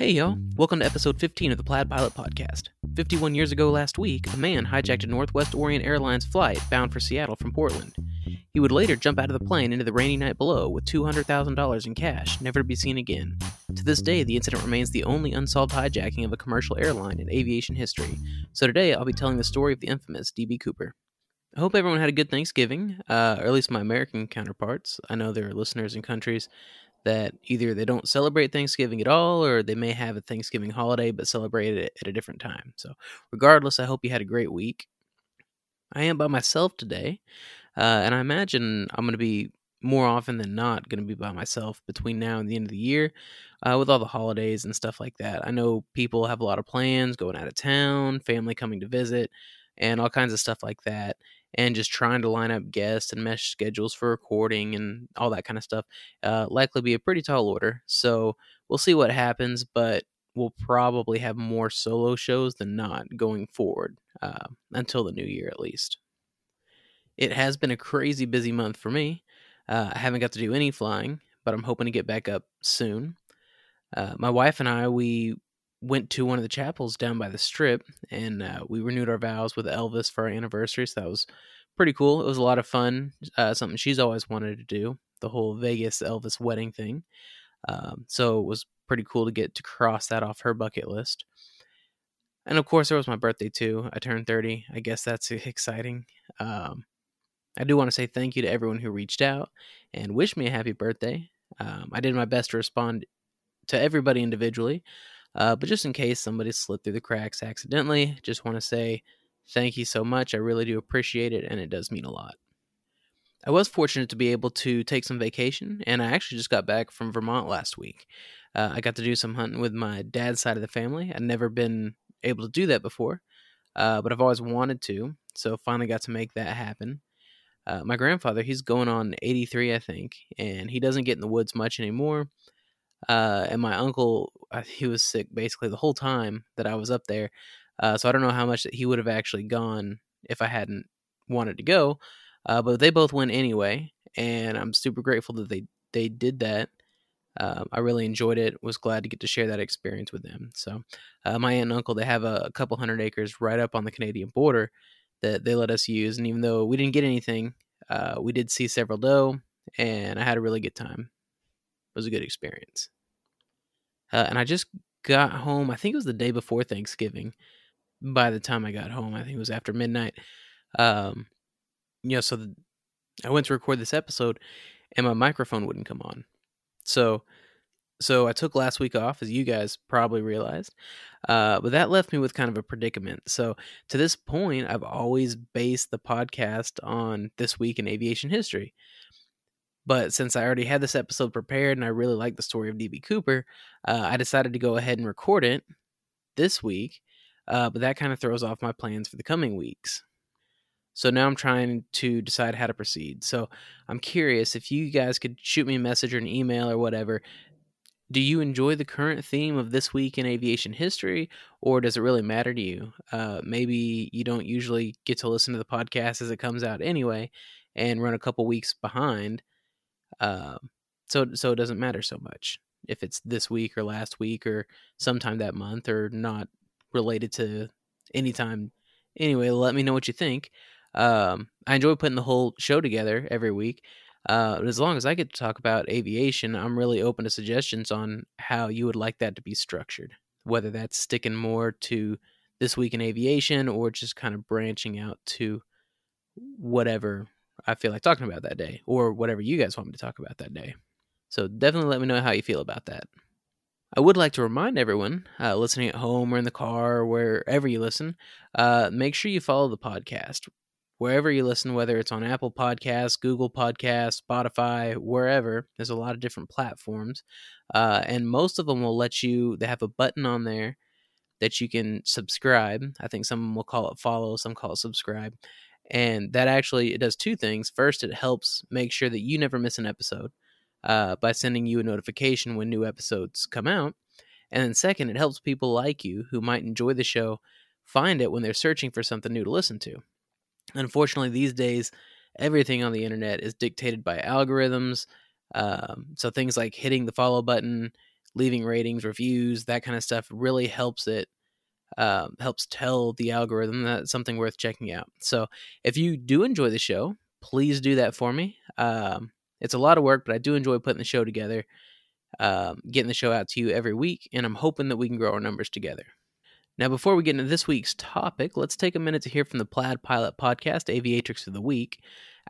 Hey, y'all. Welcome to episode 15 of the Plaid Pilot Podcast. 51 years ago last week, a man hijacked a Northwest Orient Airlines flight bound for Seattle from Portland. He would later jump out of the plane into the rainy night below with $200,000 in cash, never to be seen again. To this day, the incident remains the only unsolved hijacking of a commercial airline in aviation history. So today, I'll be telling the story of the infamous D.B. Cooper. I hope everyone had a good Thanksgiving, uh, or at least my American counterparts. I know there are listeners in countries that either they don't celebrate Thanksgiving at all, or they may have a Thanksgiving holiday but celebrate it at a different time. So, regardless, I hope you had a great week. I am by myself today, uh, and I imagine I'm going to be more often than not going to be by myself between now and the end of the year uh, with all the holidays and stuff like that. I know people have a lot of plans going out of town, family coming to visit, and all kinds of stuff like that and just trying to line up guests and mesh schedules for recording and all that kind of stuff uh, likely be a pretty tall order. So we'll see what happens, but we'll probably have more solo shows than not going forward uh, until the new year at least. It has been a crazy busy month for me. Uh, I haven't got to do any flying, but I'm hoping to get back up soon. Uh, my wife and I, we went to one of the chapels down by the strip and uh, we renewed our vows with Elvis for our anniversary. So that was pretty cool. It was a lot of fun. Uh, something she's always wanted to do the whole Vegas Elvis wedding thing. Um, so it was pretty cool to get to cross that off her bucket list. And of course, there was my birthday too. I turned 30. I guess that's exciting. Um, I do want to say thank you to everyone who reached out and wished me a happy birthday. Um, I did my best to respond to everybody individually. Uh, but just in case somebody slipped through the cracks accidentally, just want to say thank you so much. I really do appreciate it, and it does mean a lot. I was fortunate to be able to take some vacation, and I actually just got back from Vermont last week. Uh, I got to do some hunting with my dad's side of the family. I'd never been able to do that before, uh, but I've always wanted to, so finally got to make that happen. Uh, my grandfather, he's going on 83, I think, and he doesn't get in the woods much anymore. Uh, and my uncle, uh, he was sick basically the whole time that I was up there. Uh, so I don't know how much that he would have actually gone if I hadn't wanted to go. Uh, but they both went anyway, and I'm super grateful that they they did that. Um, I really enjoyed it. Was glad to get to share that experience with them. So uh, my aunt and uncle they have a, a couple hundred acres right up on the Canadian border that they let us use, and even though we didn't get anything, uh, we did see several doe, and I had a really good time was a good experience. Uh, and I just got home. I think it was the day before Thanksgiving. By the time I got home, I think it was after midnight. Um, you know, so the, I went to record this episode, and my microphone wouldn't come on. So, so I took last week off, as you guys probably realized. Uh, but that left me with kind of a predicament. So to this point, I've always based the podcast on this week in aviation history. But since I already had this episode prepared and I really like the story of DB Cooper, uh, I decided to go ahead and record it this week. Uh, but that kind of throws off my plans for the coming weeks. So now I'm trying to decide how to proceed. So I'm curious if you guys could shoot me a message or an email or whatever. Do you enjoy the current theme of this week in aviation history, or does it really matter to you? Uh, maybe you don't usually get to listen to the podcast as it comes out anyway, and run a couple weeks behind. Um, so so it doesn't matter so much if it's this week or last week or sometime that month or not related to any time. Anyway, let me know what you think. Um, I enjoy putting the whole show together every week. Uh, as long as I get to talk about aviation, I'm really open to suggestions on how you would like that to be structured. Whether that's sticking more to this week in aviation or just kind of branching out to whatever I feel like talking about that day, or whatever you guys want me to talk about that day. So definitely let me know how you feel about that. I would like to remind everyone uh, listening at home or in the car or wherever you listen, uh, make sure you follow the podcast. Wherever you listen, whether it's on Apple Podcasts, Google Podcasts, Spotify, wherever, there's a lot of different platforms. Uh, and most of them will let you, they have a button on there that you can subscribe. I think some will call it follow, some call it subscribe and that actually it does two things. First it helps make sure that you never miss an episode uh, by sending you a notification when new episodes come out. And then second it helps people like you who might enjoy the show find it when they're searching for something new to listen to. Unfortunately these days everything on the internet is dictated by algorithms um, so things like hitting the follow button leaving ratings, reviews, that kind of stuff really helps it um, helps tell the algorithm that something worth checking out. So if you do enjoy the show, please do that for me. Um, it's a lot of work, but I do enjoy putting the show together, um, getting the show out to you every week, and I'm hoping that we can grow our numbers together. Now, before we get into this week's topic, let's take a minute to hear from the Plaid Pilot Podcast, Aviatrix of the Week.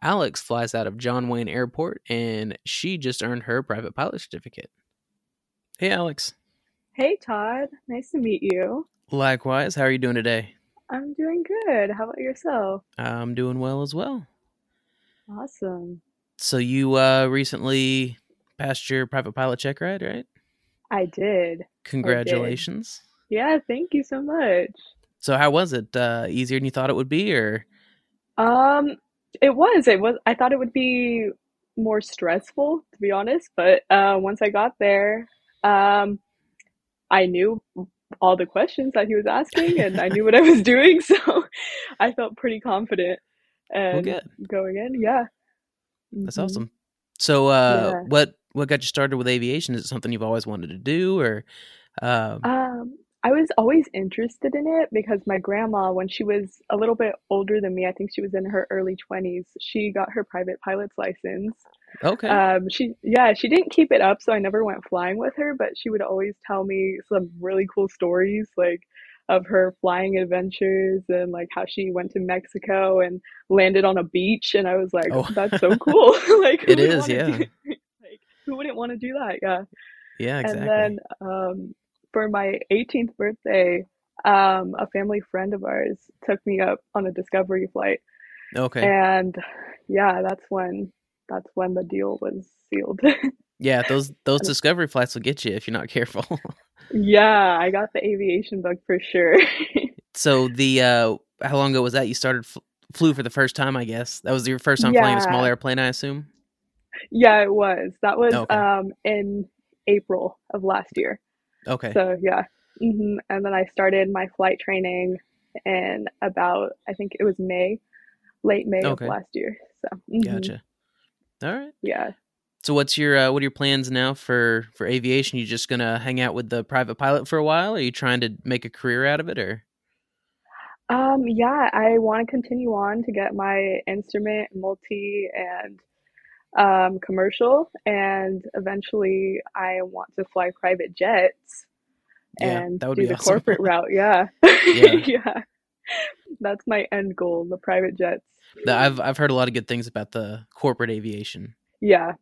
Alex flies out of John Wayne Airport, and she just earned her private pilot certificate. Hey, Alex. Hey, Todd. Nice to meet you. Likewise. How are you doing today? I'm doing good. How about yourself? I'm doing well as well. Awesome. So you uh, recently passed your private pilot check ride, right? I did. Congratulations. I did. Yeah, thank you so much. So how was it? Uh, easier than you thought it would be, or? Um, it was. It was. I thought it would be more stressful, to be honest. But uh, once I got there, um, I knew all the questions that he was asking, and I knew what I was doing, so I felt pretty confident. And well, going in, yeah. That's mm-hmm. awesome. So, uh, yeah. what what got you started with aviation? Is it something you've always wanted to do, or? Um... um, I was always interested in it because my grandma, when she was a little bit older than me, I think she was in her early twenties, she got her private pilot's license. Okay. Um, she yeah, she didn't keep it up, so I never went flying with her, but she would always tell me some really cool stories, like of her flying adventures and like how she went to Mexico and landed on a beach and I was like, oh. that's so cool. like it is, yeah. Do, like who wouldn't want to do that? Yeah. Yeah, exactly. And then um, for my 18th birthday, um, a family friend of ours took me up on a discovery flight. Okay. And yeah, that's when that's when the deal was sealed. yeah, those those discovery flights will get you if you're not careful. Yeah, I got the aviation bug for sure. so the uh how long ago was that you started f- flew for the first time, I guess? That was your first time yeah. flying a small airplane, I assume? Yeah, it was. That was okay. um in April of last year. Okay. So, yeah. Mm-hmm. And then I started my flight training in about I think it was May, late May okay. of last year. So, mm-hmm. Gotcha. All right. Yeah. So what's your uh, what are your plans now for for aviation? You just gonna hang out with the private pilot for a while? Are you trying to make a career out of it, or? Um, yeah, I want to continue on to get my instrument, multi, and um, commercial, and eventually I want to fly private jets and yeah, do the awesome. corporate route. Yeah, yeah. yeah, that's my end goal: the private jets. I've I've heard a lot of good things about the corporate aviation. Yeah,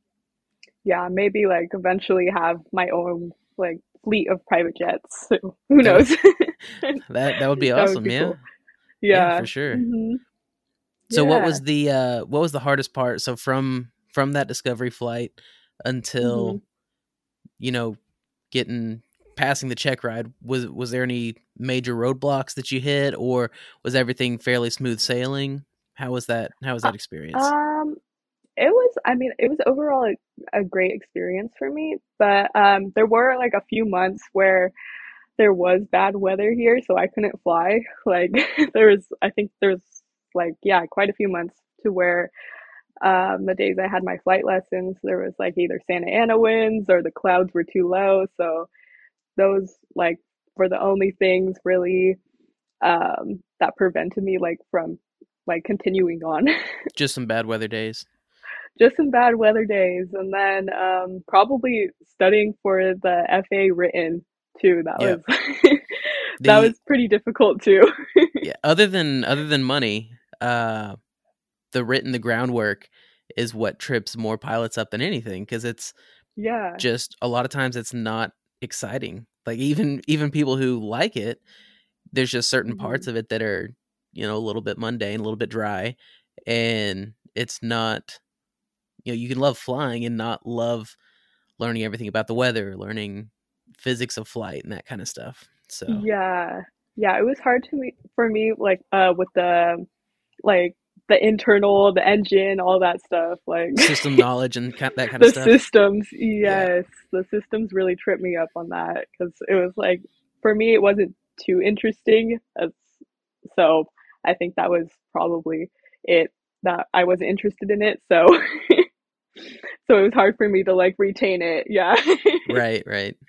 yeah, maybe like eventually have my own like fleet of private jets. So who knows? that that would be awesome. Would be yeah. Cool. yeah. yeah, for sure. Mm-hmm. So yeah. what was the uh what was the hardest part? So from from that discovery flight until mm-hmm. you know getting passing the check ride was was there any major roadblocks that you hit or was everything fairly smooth sailing how was that how was that experience? um it was i mean it was overall a, a great experience for me but um there were like a few months where there was bad weather here so i couldn't fly. Like there was i think there's like yeah quite a few months to where um the days i had my flight lessons there was like either santa ana winds or the clouds were too low so those like were the only things really um that prevented me like from like continuing on just some bad weather days just some bad weather days, and then um, probably studying for the FA written too. That was that the, was pretty difficult too. yeah, other than other than money, uh, the written the groundwork is what trips more pilots up than anything because it's yeah just a lot of times it's not exciting. Like even even people who like it, there's just certain mm-hmm. parts of it that are you know a little bit mundane, a little bit dry, and it's not you know you can love flying and not love learning everything about the weather learning physics of flight and that kind of stuff so yeah yeah it was hard to me for me like uh with the like the internal the engine all that stuff like system knowledge and that kind of the stuff systems yes yeah. the systems really tripped me up on that because it was like for me it wasn't too interesting as, so i think that was probably it that i was interested in it so so it was hard for me to like retain it. Yeah. right, right.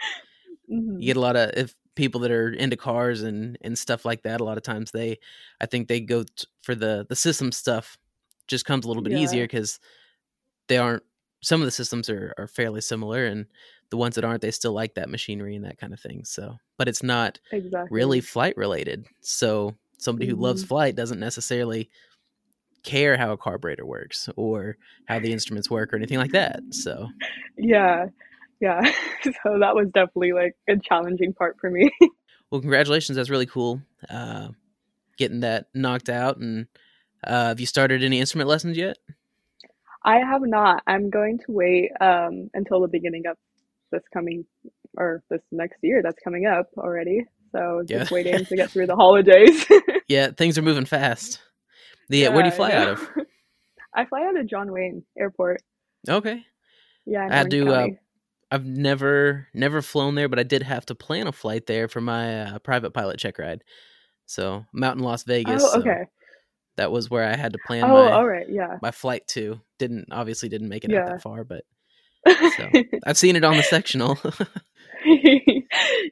Mhm. You get a lot of if people that are into cars and and stuff like that. A lot of times they, I think they go t- for the the system stuff. Just comes a little bit Yeah. easier because they aren't. Some of the systems are are fairly similar, and the ones that aren't, they still like that machinery and that kind of thing. So, but it's not Exactly. really flight related. So somebody who loves Mhm. flight doesn't necessarily care how a carburetor works or how the instruments work or anything like that. So Yeah. Yeah. So that was definitely like a challenging part for me. well, congratulations. That's really cool. Uh, getting that knocked out. And uh, have you started any instrument lessons yet? I have not. I'm going to wait um, until the beginning of this coming or this next year that's coming up already. So just Yeah. waiting to get through the holidays. Yeah, things are moving fast. The, where do you fly I out of? I fly out of John Wayne Airport. Okay. Yeah, I do, uh, I've never never flown there, but I did have to plan a flight there for my uh, private pilot check ride. So I'm out in Las Vegas. Oh, so okay. that was where I had to plan Oh, my all right. Yeah. my flight to. Didn't obviously didn't make it out that far, but I've seen it on the sectional.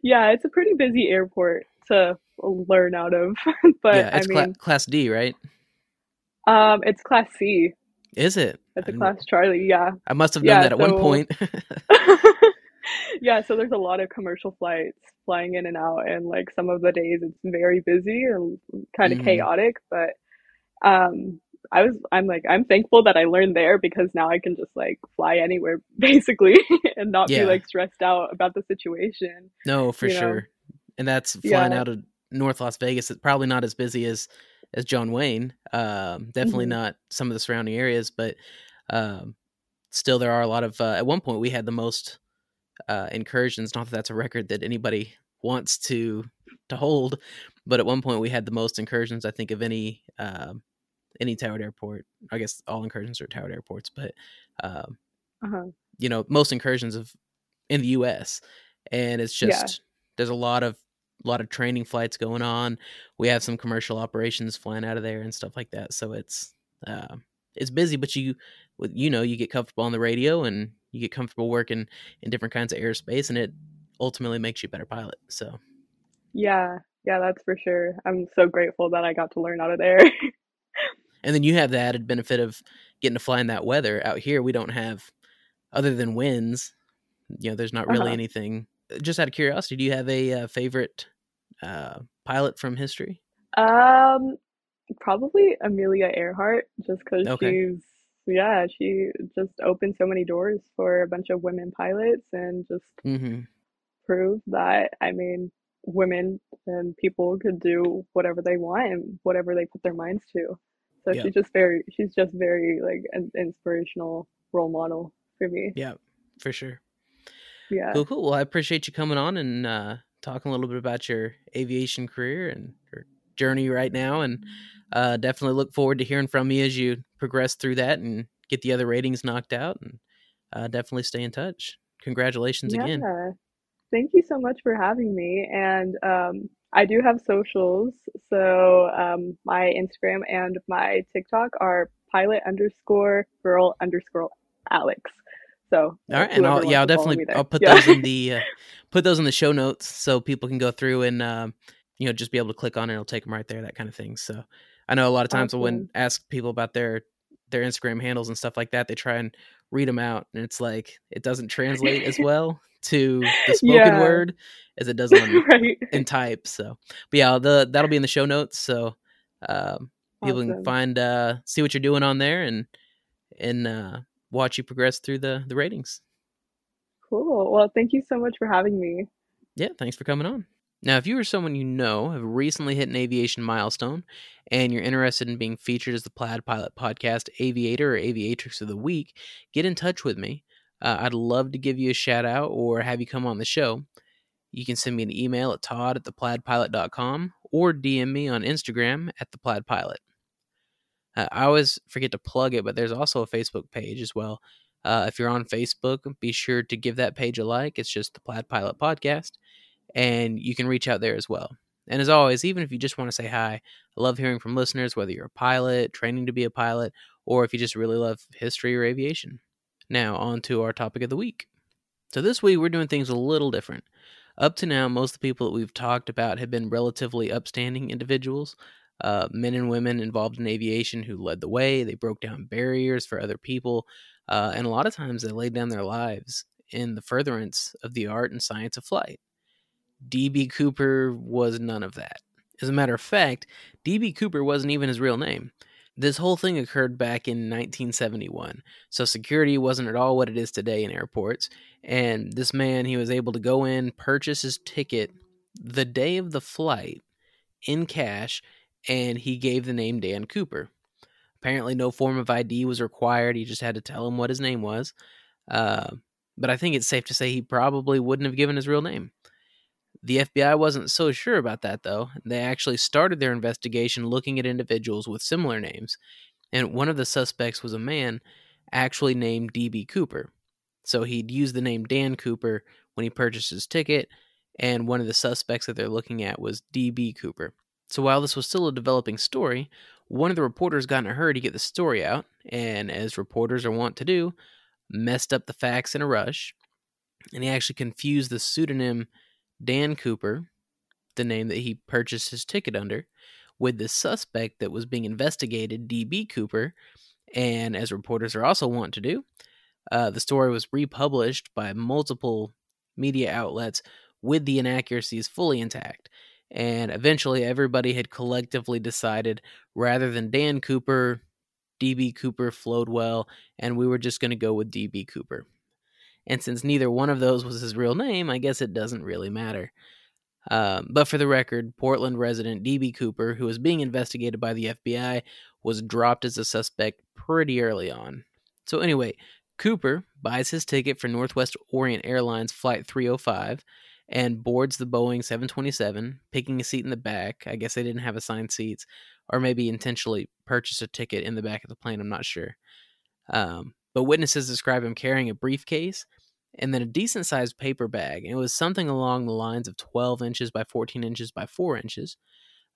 Yeah, it's a pretty busy airport to learn out of. but yeah, it's cla- mean, class D, right? um, it's class C. Is it? It's I a class Charlie. Yeah. I must have yeah, done that at one point. yeah, so there's a lot of commercial flights flying in and out, and like some of the days it's very busy and kind of Mhm. chaotic. But um, I was, I'm like, I'm thankful that I learned there because now I can just like fly anywhere basically and not Yeah. be like stressed out about the situation. no, for you know. sure. And that's flying Yeah. out of North Las Vegas. It's probably not as busy as as John Wayne. Um, definitely Mhm. not some of the surrounding areas, but um, still there are a lot of. Uh, at one point, we had the most uh, incursions. Not that that's a record that anybody wants to to hold, but at one point we had the most incursions. I think of any um, any towered airport. I guess all incursions are towered airports, but um, Uh-huh. you know most incursions of in the U.S. and it's Yeah. just there's a lot of a lot of training flights going on. We have some commercial operations flying out of there and stuff like that. So it's uh, it's busy, but you you know you get comfortable on the radio and you get comfortable working in different kinds of airspace, and it ultimately makes you a better pilot. So Yeah, yeah, that's for sure. I'm so grateful that I got to learn out of there. And then you have the added benefit of getting to fly in that weather. Out here, we don't have other than winds. You know, there's not really Uh-huh. anything. Just out of curiosity, do you have a uh, favorite uh, pilot from history? Um, probably Amelia Earhart, just because Okay. she's, yeah, she just opened so many doors for a bunch of women pilots and just Mm-hmm. proved that, I mean, women and people could do whatever they want and whatever they put their minds to. So Yeah. she's just very, she's just very like an inspirational role model for me. Yeah, for sure. Yeah. Cool, cool. Well, I appreciate you coming on and uh, talking a little bit about your aviation career and your journey right now, and uh, definitely look forward to hearing from you as you progress through that and get the other ratings knocked out, and uh, definitely stay in touch. Congratulations again. Yeah. Thank you so much for having me. And um, I do have socials. So um, my Instagram and my TikTok are pilot underscore girl underscore Alex. So All right, and I'll yeah, I'll wants to follow definitely. I'll put Yeah. those in the uh, put those in the show notes so people can go through and um, you know just be able to click on it. It'll take them right there, that kind of thing. So I know a lot of times when ask people about their their Instagram handles and stuff like that, they try and read them out, and it's like it doesn't translate as well to the spoken Yeah. word as it does on right. in type. So, but yeah, the that'll be in the show notes, so um, people can find uh, see what you're doing on there and and uh, watch you progress through the the ratings. Cool. Well, thank you so much for having me. Yeah, thanks for coming on. Now, if you or someone you know have recently hit an aviation milestone and you're interested in being featured as the Plaid Pilot Podcast Aviator or Aviatrix of the Week, get in touch with me. Uh, I'd love to give you a shout out or have you come on the show. You can send me an email at todd at theplaidpilot.com or DM me on Instagram at theplaidpilot. Uh, I always forget to plug it, but there's also a Facebook page as well. Uh, if you're on Facebook, be sure to give that page a like. It's just the Plaid Pilot Podcast and you can reach out there as well. And as always, even if you just want to say hi, I love hearing from listeners, whether you're a pilot, training to be a pilot, or if you just really love history or aviation. Now, on to our topic of the week. So, this week we're doing things a little different. Up to now, most of the people that we've talked about have been relatively upstanding individuals, uh, men and women involved in aviation who led the way. They broke down barriers for other people, uh, and a lot of times they laid down their lives in the furtherance of the art and science of flight. D.B. Cooper was none of that. As a matter of fact, D.B. Cooper wasn't even his real name. This whole thing occurred back in 1971, so security wasn't at all what it is today in airports. And this man, he was able to go in, purchase his ticket the day of the flight in cash, and he gave the name Dan Cooper. Apparently, no form of ID was required. He just had to tell him what his name was. Uh, but I think it's safe to say he probably wouldn't have given his real name. The FBI wasn't so sure about that, though. They actually started their investigation looking at individuals with similar names, and one of the suspects was a man actually named D.B. Cooper. So he'd used the name Dan Cooper when he purchased his ticket, and one of the suspects that they're looking at was D.B. Cooper. So while this was still a developing story, one of the reporters got in a hurry to get the story out, and as reporters are wont to do, messed up the facts in a rush, and he actually confused the pseudonym Dan Cooper, the name that he purchased his ticket under, with the suspect that was being investigated, DB Cooper. And as reporters are also wont to do, uh, the story was republished by multiple media outlets with the inaccuracies fully intact. And eventually, everybody had collectively decided rather than Dan Cooper, DB Cooper flowed well, and we were just going to go with DB Cooper. And since neither one of those was his real name, I guess it doesn't really matter. Um, but for the record, Portland resident D.B. Cooper, who was being investigated by the FBI, was dropped as a suspect pretty early on. So, anyway, Cooper buys his ticket for Northwest Orient Airlines Flight 305 and boards the Boeing 727, picking a seat in the back. I guess they didn't have assigned seats, or maybe intentionally purchased a ticket in the back of the plane. I'm not sure. Um, but witnesses describe him carrying a briefcase and then a decent sized paper bag. And it was something along the lines of 12 inches by 14 inches by 4 inches.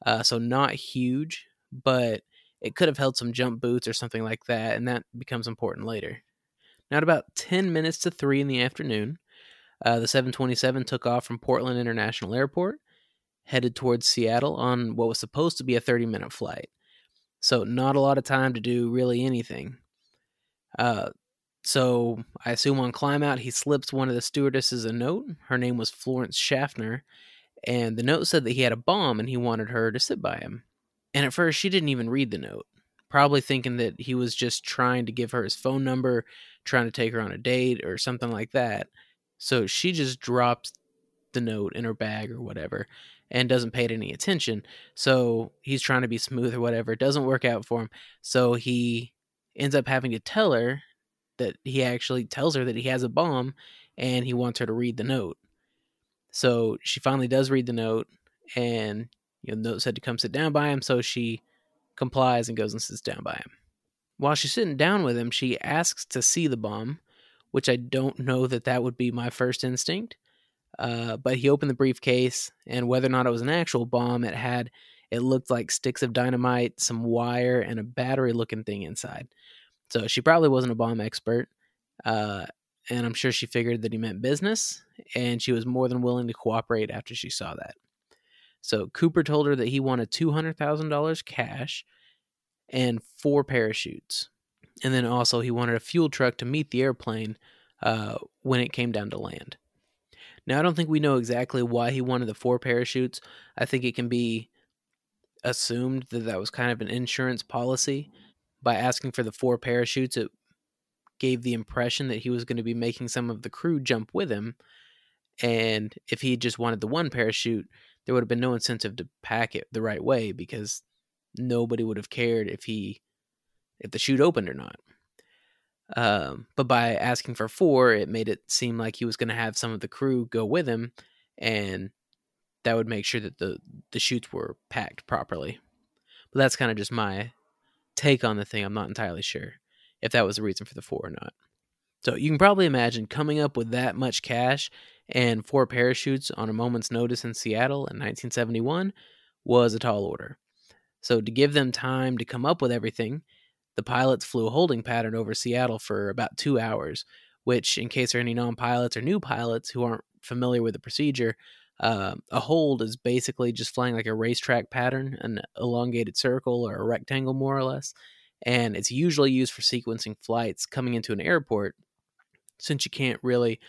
Uh, so not huge, but it could have held some jump boots or something like that, and that becomes important later. Now, at about 10 minutes to 3 in the afternoon, uh, the 727 took off from Portland International Airport, headed towards Seattle on what was supposed to be a 30 minute flight. So, not a lot of time to do really anything. Uh, so I assume on climb out, he slips one of the stewardesses a note. Her name was Florence Schaffner, and the note said that he had a bomb and he wanted her to sit by him. And at first, she didn't even read the note, probably thinking that he was just trying to give her his phone number, trying to take her on a date or something like that. So she just drops the note in her bag or whatever and doesn't pay it any attention. So he's trying to be smooth or whatever. It doesn't work out for him. So he ends up having to tell her that he actually tells her that he has a bomb and he wants her to read the note. So she finally does read the note and you know, the note said to come sit down by him, so she complies and goes and sits down by him. While she's sitting down with him, she asks to see the bomb, which I don't know that that would be my first instinct. Uh, but he opened the briefcase, and whether or not it was an actual bomb, it had it looked like sticks of dynamite, some wire, and a battery looking thing inside. So she probably wasn't a bomb expert. Uh, and I'm sure she figured that he meant business, and she was more than willing to cooperate after she saw that. So Cooper told her that he wanted $200,000 cash and four parachutes. And then also, he wanted a fuel truck to meet the airplane uh, when it came down to land. Now, I don't think we know exactly why he wanted the four parachutes. I think it can be assumed that that was kind of an insurance policy by asking for the four parachutes, it gave the impression that he was going to be making some of the crew jump with him. And if he just wanted the one parachute, there would have been no incentive to pack it the right way because nobody would have cared if he if the chute opened or not. Um, but by asking for four, it made it seem like he was going to have some of the crew go with him, and that would make sure that the the chutes were packed properly. But that's kind of just my take on the thing. I'm not entirely sure if that was the reason for the four or not. So you can probably imagine coming up with that much cash and four parachutes on a moment's notice in Seattle in 1971 was a tall order. So to give them time to come up with everything, the pilots flew a holding pattern over Seattle for about two hours, which, in case there are any non pilots or new pilots who aren't familiar with the procedure, uh, a hold is basically just flying like a racetrack pattern, an elongated circle or a rectangle, more or less. And it's usually used for sequencing flights coming into an airport since you can't really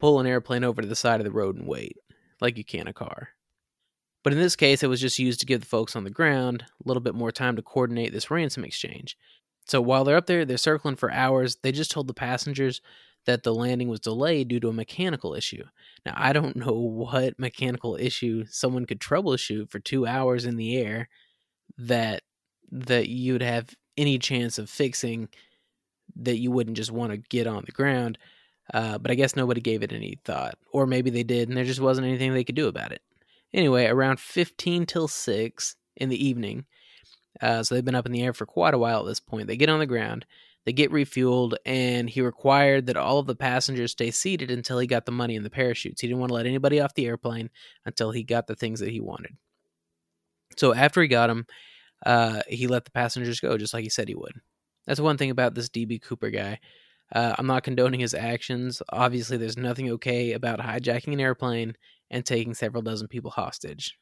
pull an airplane over to the side of the road and wait like you can a car. But in this case, it was just used to give the folks on the ground a little bit more time to coordinate this ransom exchange. So while they're up there, they're circling for hours. They just told the passengers that the landing was delayed due to a mechanical issue. Now, I don't know what mechanical issue someone could troubleshoot for 2 hours in the air that that you'd have any chance of fixing that you wouldn't just want to get on the ground. Uh, but I guess nobody gave it any thought. Or maybe they did and there just wasn't anything they could do about it. Anyway, around 15 till 6 in the evening, uh, so they've been up in the air for quite a while at this point, they get on the ground, they get refueled, and he required that all of the passengers stay seated until he got the money and the parachutes. He didn't want to let anybody off the airplane until he got the things that he wanted. So after he got them, uh, he let the passengers go just like he said he would. That's one thing about this DB Cooper guy. Uh, I'm not condoning his actions. Obviously, there's nothing okay about hijacking an airplane and taking several dozen people hostage.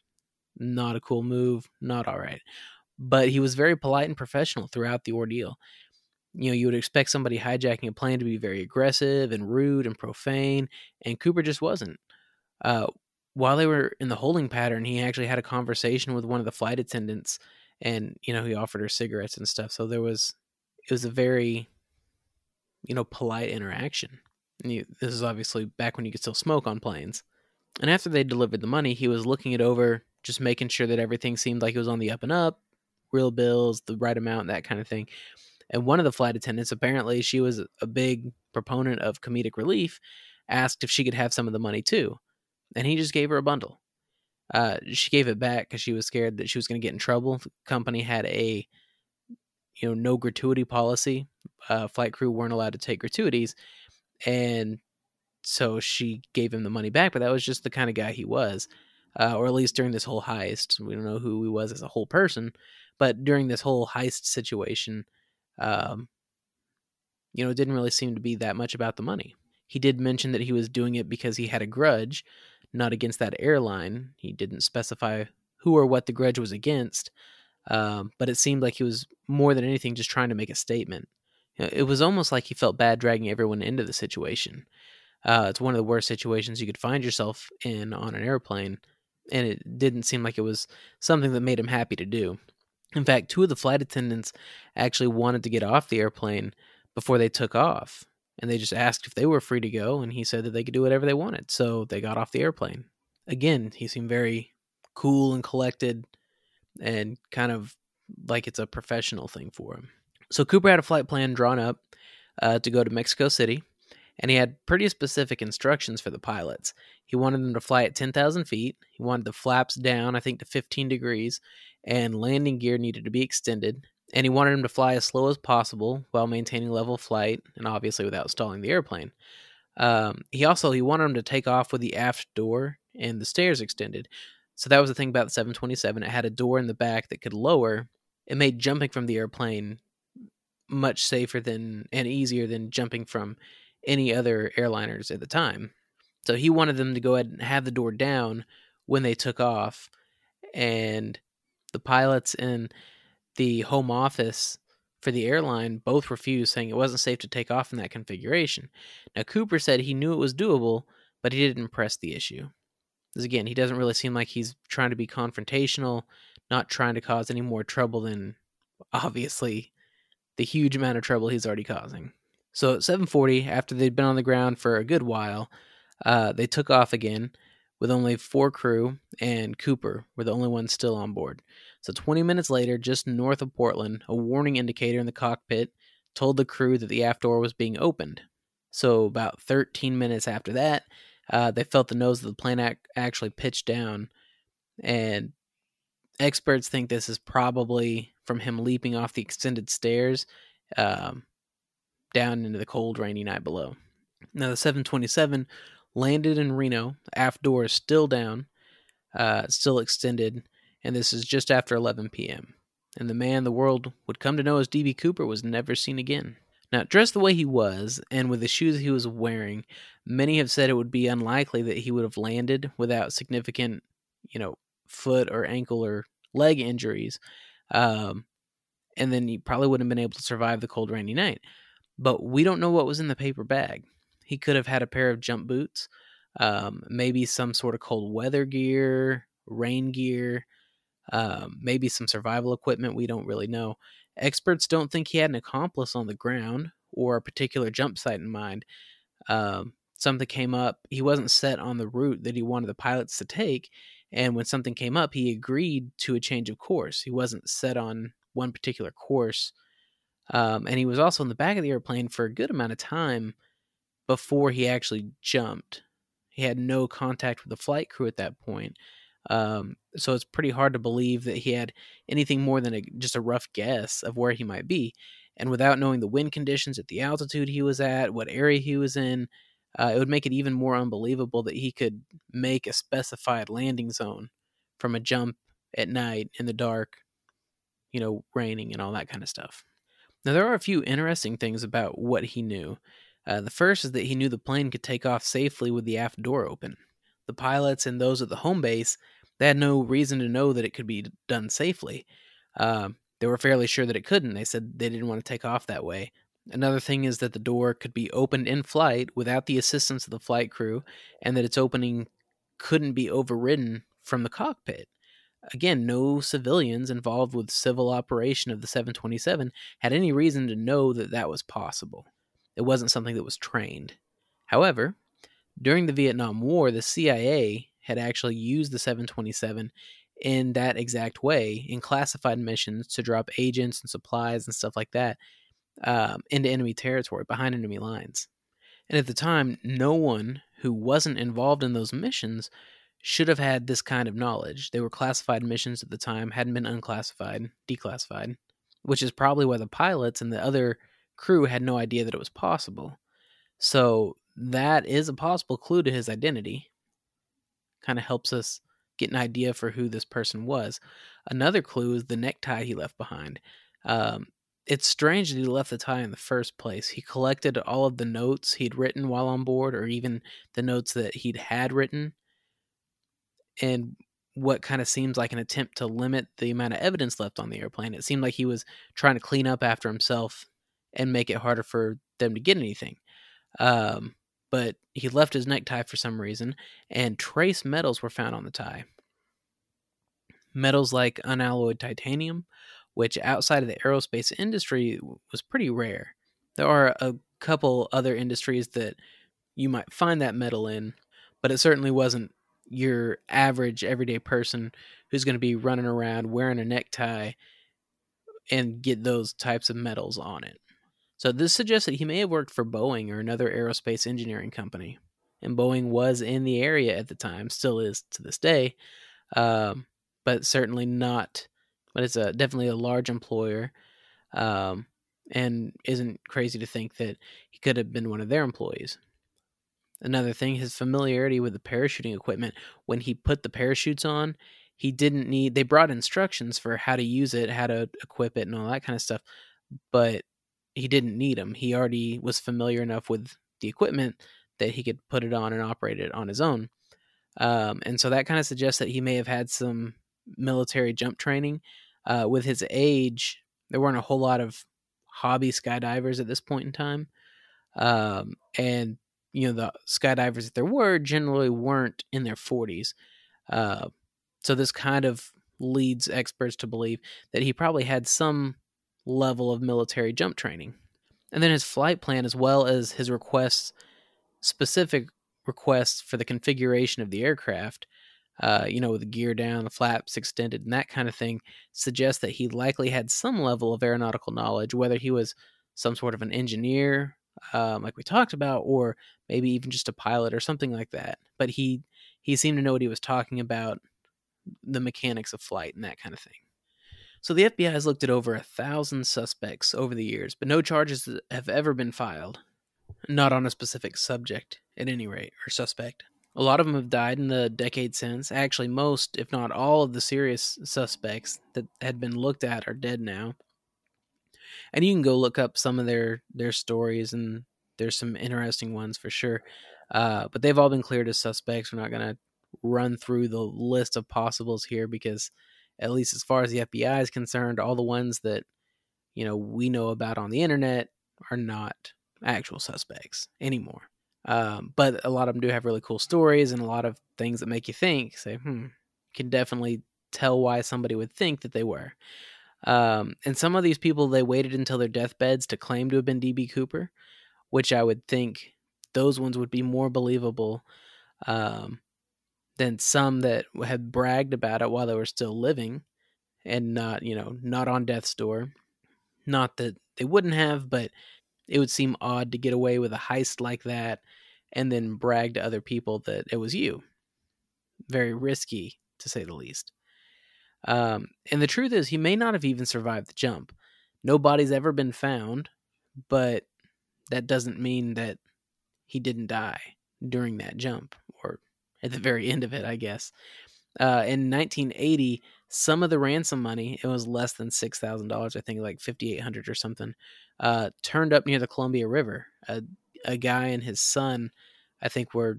Not a cool move, not all right. But he was very polite and professional throughout the ordeal. You know, you would expect somebody hijacking a plane to be very aggressive and rude and profane, and Cooper just wasn't. Uh, while they were in the holding pattern, he actually had a conversation with one of the flight attendants, and you know, he offered her cigarettes and stuff. So there was, it was a very, you know, polite interaction. You, this is obviously back when you could still smoke on planes. And after they delivered the money, he was looking it over, just making sure that everything seemed like it was on the up and up, real bills, the right amount, that kind of thing. And one of the flight attendants, apparently, she was a big proponent of comedic relief, asked if she could have some of the money too. And he just gave her a bundle. Uh, she gave it back because she was scared that she was going to get in trouble. The company had a, you know, no gratuity policy. Uh, flight crew weren't allowed to take gratuities, and so she gave him the money back. But that was just the kind of guy he was, uh, or at least during this whole heist. We don't know who he was as a whole person, but during this whole heist situation, um, you know, it didn't really seem to be that much about the money. He did mention that he was doing it because he had a grudge, not against that airline. He didn't specify who or what the grudge was against, um, but it seemed like he was more than anything just trying to make a statement. It was almost like he felt bad dragging everyone into the situation. Uh, it's one of the worst situations you could find yourself in on an airplane, and it didn't seem like it was something that made him happy to do. In fact, two of the flight attendants actually wanted to get off the airplane before they took off, and they just asked if they were free to go, and he said that they could do whatever they wanted. So they got off the airplane. Again, he seemed very cool and collected and kind of like it's a professional thing for him. So Cooper had a flight plan drawn up uh, to go to Mexico City and he had pretty specific instructions for the pilots. He wanted them to fly at 10,000 feet. He wanted the flaps down, I think, to 15 degrees, and landing gear needed to be extended. And he wanted them to fly as slow as possible while maintaining level flight and obviously without stalling the airplane. Um, he also he wanted them to take off with the aft door and the stairs extended. So that was the thing about the 727. It had a door in the back that could lower. It made jumping from the airplane much safer than and easier than jumping from any other airliners at the time. So he wanted them to go ahead and have the door down when they took off. And the pilots and the home office for the airline both refused, saying it wasn't safe to take off in that configuration. Now, Cooper said he knew it was doable, but he didn't press the issue. Because again, he doesn't really seem like he's trying to be confrontational, not trying to cause any more trouble than obviously the huge amount of trouble he's already causing. So at 7:40, after they'd been on the ground for a good while, uh, they took off again with only four crew, and Cooper were the only ones still on board. So 20 minutes later, just north of Portland, a warning indicator in the cockpit told the crew that the aft door was being opened. So about 13 minutes after that, uh, they felt the nose of the plane ac- actually pitch down, and experts think this is probably from him leaping off the extended stairs. Um, down into the cold, rainy night below. Now, the 727 landed in Reno, aft door is still down, uh, still extended, and this is just after 11 p.m. and the man the world would come to know as D.B. Cooper was never seen again. Now, dressed the way he was, and with the shoes he was wearing, many have said it would be unlikely that he would have landed without significant, you know, foot or ankle or leg injuries. Um, and then he probably wouldn't have been able to survive the cold, rainy night. But we don't know what was in the paper bag. He could have had a pair of jump boots, um, maybe some sort of cold weather gear, rain gear, um, maybe some survival equipment. We don't really know. Experts don't think he had an accomplice on the ground or a particular jump site in mind. Um, something came up. He wasn't set on the route that he wanted the pilots to take. And when something came up, he agreed to a change of course. He wasn't set on one particular course. Um, and he was also in the back of the airplane for a good amount of time before he actually jumped. He had no contact with the flight crew at that point. Um, so it's pretty hard to believe that he had anything more than a, just a rough guess of where he might be. And without knowing the wind conditions at the altitude he was at, what area he was in, uh, it would make it even more unbelievable that he could make a specified landing zone from a jump at night in the dark, you know, raining and all that kind of stuff. Now, there are a few interesting things about what he knew. Uh, the first is that he knew the plane could take off safely with the aft door open. The pilots and those at the home base, they had no reason to know that it could be done safely. Uh, they were fairly sure that it couldn't. They said they didn't want to take off that way. Another thing is that the door could be opened in flight without the assistance of the flight crew, and that its opening couldn't be overridden from the cockpit. Again, no civilians involved with civil operation of the 727 had any reason to know that that was possible. It wasn't something that was trained. However, during the Vietnam War, the CIA had actually used the 727 in that exact way in classified missions to drop agents and supplies and stuff like that um, into enemy territory behind enemy lines. And at the time, no one who wasn't involved in those missions should have had this kind of knowledge. They were classified missions at the time, hadn't been unclassified, declassified, which is probably why the pilots and the other crew had no idea that it was possible. So that is a possible clue to his identity. Kind of helps us get an idea for who this person was. Another clue is the necktie he left behind. Um, it's strange that he left the tie in the first place. He collected all of the notes he'd written while on board, or even the notes that he'd had written, and what kind of seems like an attempt to limit the amount of evidence left on the airplane. It seemed like he was trying to clean up after himself and make it harder for them to get anything. Um, but he left his necktie for some reason, and trace metals were found on the tie. Metals like unalloyed titanium, which outside of the aerospace industry was pretty rare. There are a couple other industries that you might find that metal in, but it certainly wasn't your average everyday person who's going to be running around wearing a necktie and get those types of metals on it. So this suggests that he may have worked for Boeing or another aerospace engineering company. And Boeing was in the area at the time, still is to this day, um, but certainly not. But it's a definitely a large employer, um, and isn't crazy to think that he could have been one of their employees. Another thing, his familiarity with the parachuting equipment. When he put the parachutes on, he didn't need. They brought instructions for how to use it, how to equip it, and all that kind of stuff. But he didn't need them. He already was familiar enough with the equipment that he could put it on and operate it on his own. Um, and so that kind of suggests that he may have had some military jump training. Uh, with his age, there weren't a whole lot of hobby skydivers at this point in time. Um, and, you know, the skydivers that there were generally weren't in their 40s. Uh, so this kind of leads experts to believe that he probably had some level of military jump training. And then his flight plan, as well as his requests, specific requests for the configuration of the aircraft, uh, you know, with the gear down, the flaps extended, and that kind of thing, suggests that he likely had some level of aeronautical knowledge, whether he was some sort of an engineer, um, like we talked about, or maybe even just a pilot or something like that. But he he seemed to know what he was talking about, the mechanics of flight and that kind of thing. So the FBI has looked at over a thousand suspects over the years, but no charges have ever been filed. Not on a specific subject, at any rate, or suspect. A lot of them have died in the decade since. Actually, most, if not all, of the serious suspects that had been looked at are dead now. And you can go look up some of their their stories, and there's some interesting ones for sure. Uh, but they've all been cleared as suspects. We're not going to run through the list of possibles here because, at least as far as the FBI is concerned, all the ones that you know we know about on the internet are not actual suspects anymore. Um, but a lot of them do have really cool stories and a lot of things that make you think. Say, hmm, can definitely tell why somebody would think that they were. Um, and some of these people, they waited until their deathbeds to claim to have been DB Cooper, which I would think those ones would be more believable um, than some that had bragged about it while they were still living and not, you know, not on death's door. Not that they wouldn't have, but it would seem odd to get away with a heist like that and then brag to other people that it was you. Very risky, to say the least. Um, and the truth is, he may not have even survived the jump. No body's ever been found, but that doesn't mean that he didn't die during that jump or at the very end of it, I guess. Uh, in 1980, some of the ransom money, it was less than $6,000, I think like 5800 or something, uh, turned up near the Columbia River. A, a guy and his son, I think, were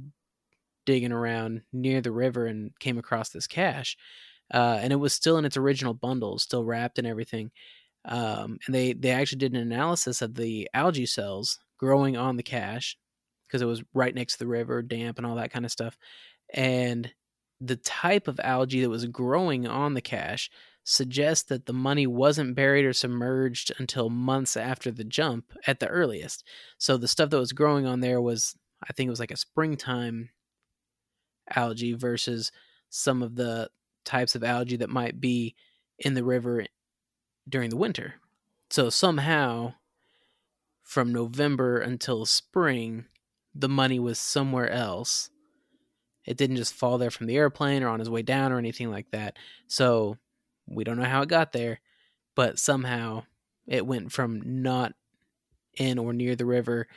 digging around near the river and came across this cash. Uh, and it was still in its original bundle, still wrapped and everything. Um, and they, they actually did an analysis of the algae cells growing on the cache because it was right next to the river, damp and all that kind of stuff. And the type of algae that was growing on the cache suggests that the money wasn't buried or submerged until months after the jump at the earliest. So the stuff that was growing on there was, I think it was like a springtime algae versus some of the types of algae that might be in the river during the winter. So somehow from November until spring, the money was somewhere else it didn't just fall there from the airplane or on his way down or anything like that. So we don't know how it got there, but somehow it went from not in or near the river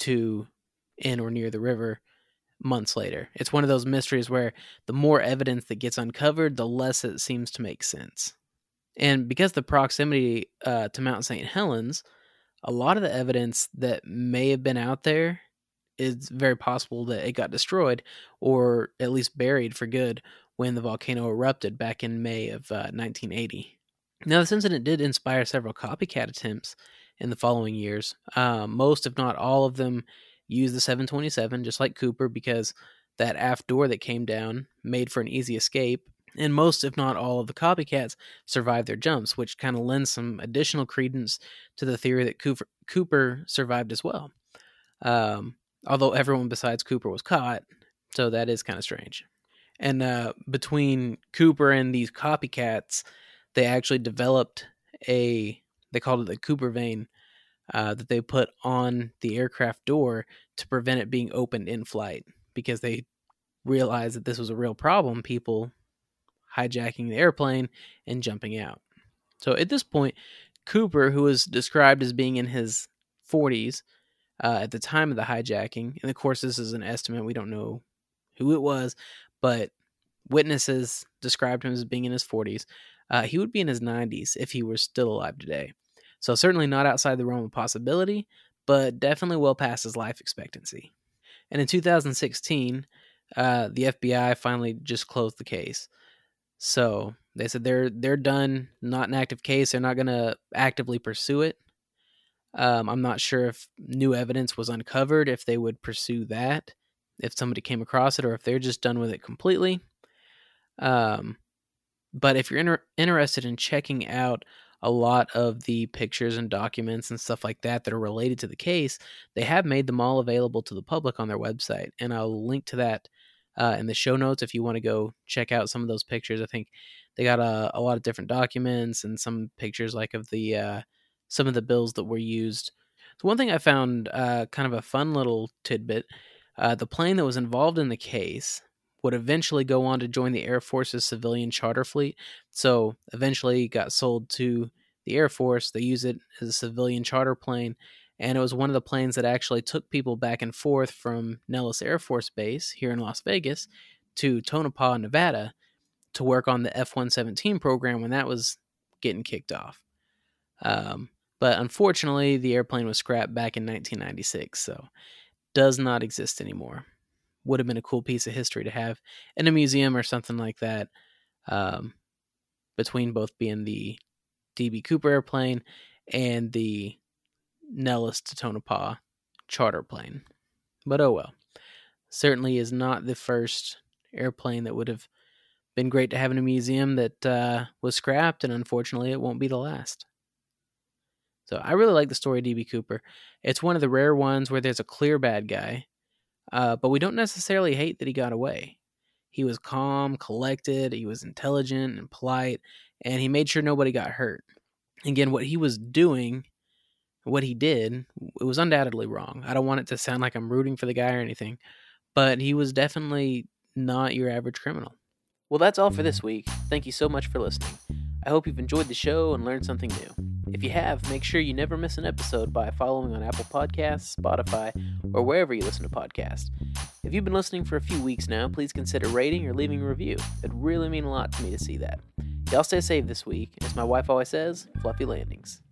to in or near the river months later. It's one of those mysteries where the more evidence that gets uncovered, the less it seems to make sense. And because the proximity uh, to Mount St. Helens, a lot of the evidence that may have been out there it's very possible that it got destroyed or at least buried for good when the volcano erupted back in May of uh, 1980. Now, this incident did inspire several copycat attempts in the following years. Uh, most, if not all of them, used the 727, just like Cooper, because that aft door that came down made for an easy escape. And most, if not all, of the copycats survived their jumps, which kind of lends some additional credence to the theory that Cooper, Cooper survived as well. Um, although everyone besides Cooper was caught, so that is kind of strange. And uh, between Cooper and these copycats, they actually developed a they called it the Cooper vane uh, that they put on the aircraft door to prevent it being opened in flight because they realized that this was a real problem. People hijacking the airplane and jumping out. So at this point, Cooper, who was described as being in his 40s, uh, at the time of the hijacking. And of course, this is an estimate. We don't know who it was, but witnesses described him as being in his 40s. Uh, he would be in his 90s if he were still alive today. So, certainly not outside the realm of possibility, but definitely well past his life expectancy. And in 2016, uh, the FBI finally just closed the case. So they said they're they're done, not an active case. They're not going to actively pursue it. Um, I'm not sure if new evidence was uncovered, if they would pursue that, if somebody came across it, or if they're just done with it completely. Um, but if you're inter- interested in checking out a lot of the pictures and documents and stuff like that that are related to the case, they have made them all available to the public on their website. And I'll link to that uh, in the show notes if you want to go check out some of those pictures. I think they got a, a lot of different documents and some pictures like of the uh, some of the bills that were used. So one thing I found uh, kind of a fun little tidbit: uh, the plane that was involved in the case would eventually go on to join the Air Force's civilian charter fleet. So eventually got sold to the Air Force. They use it as a civilian charter plane, and it was one of the planes that actually took people back and forth from Nellis Air Force Base here in Las Vegas to Tonopah, Nevada, to work on the F 117 program when that was getting kicked off. Um, but unfortunately, the airplane was scrapped back in 1996, so does not exist anymore. Would have been a cool piece of history to have in a museum or something like that. Um, between both being the DB Cooper airplane and the Nellis to Tonopah charter plane. But oh well. Certainly is not the first airplane that would have been great to have in a museum that uh, was scrapped, and unfortunately, it won't be the last. So I really like the story of DB Cooper. It's one of the rare ones where there's a clear bad guy, uh, but we don't necessarily hate that he got away. He was calm, collected, he was intelligent and polite, and he made sure nobody got hurt. Again, what he was doing, what he did, it was undoubtedly wrong. I don't want it to sound like I'm rooting for the guy or anything, but he was definitely not your average criminal. Well, that's all for this week. Thank you so much for listening. I hope you've enjoyed the show and learned something new. If you have, make sure you never miss an episode by following on Apple Podcasts, Spotify, or wherever you listen to podcasts. If you've been listening for a few weeks now, please consider rating or leaving a review. It'd really mean a lot to me to see that. Y'all stay safe this week. As my wife always says, fluffy landings.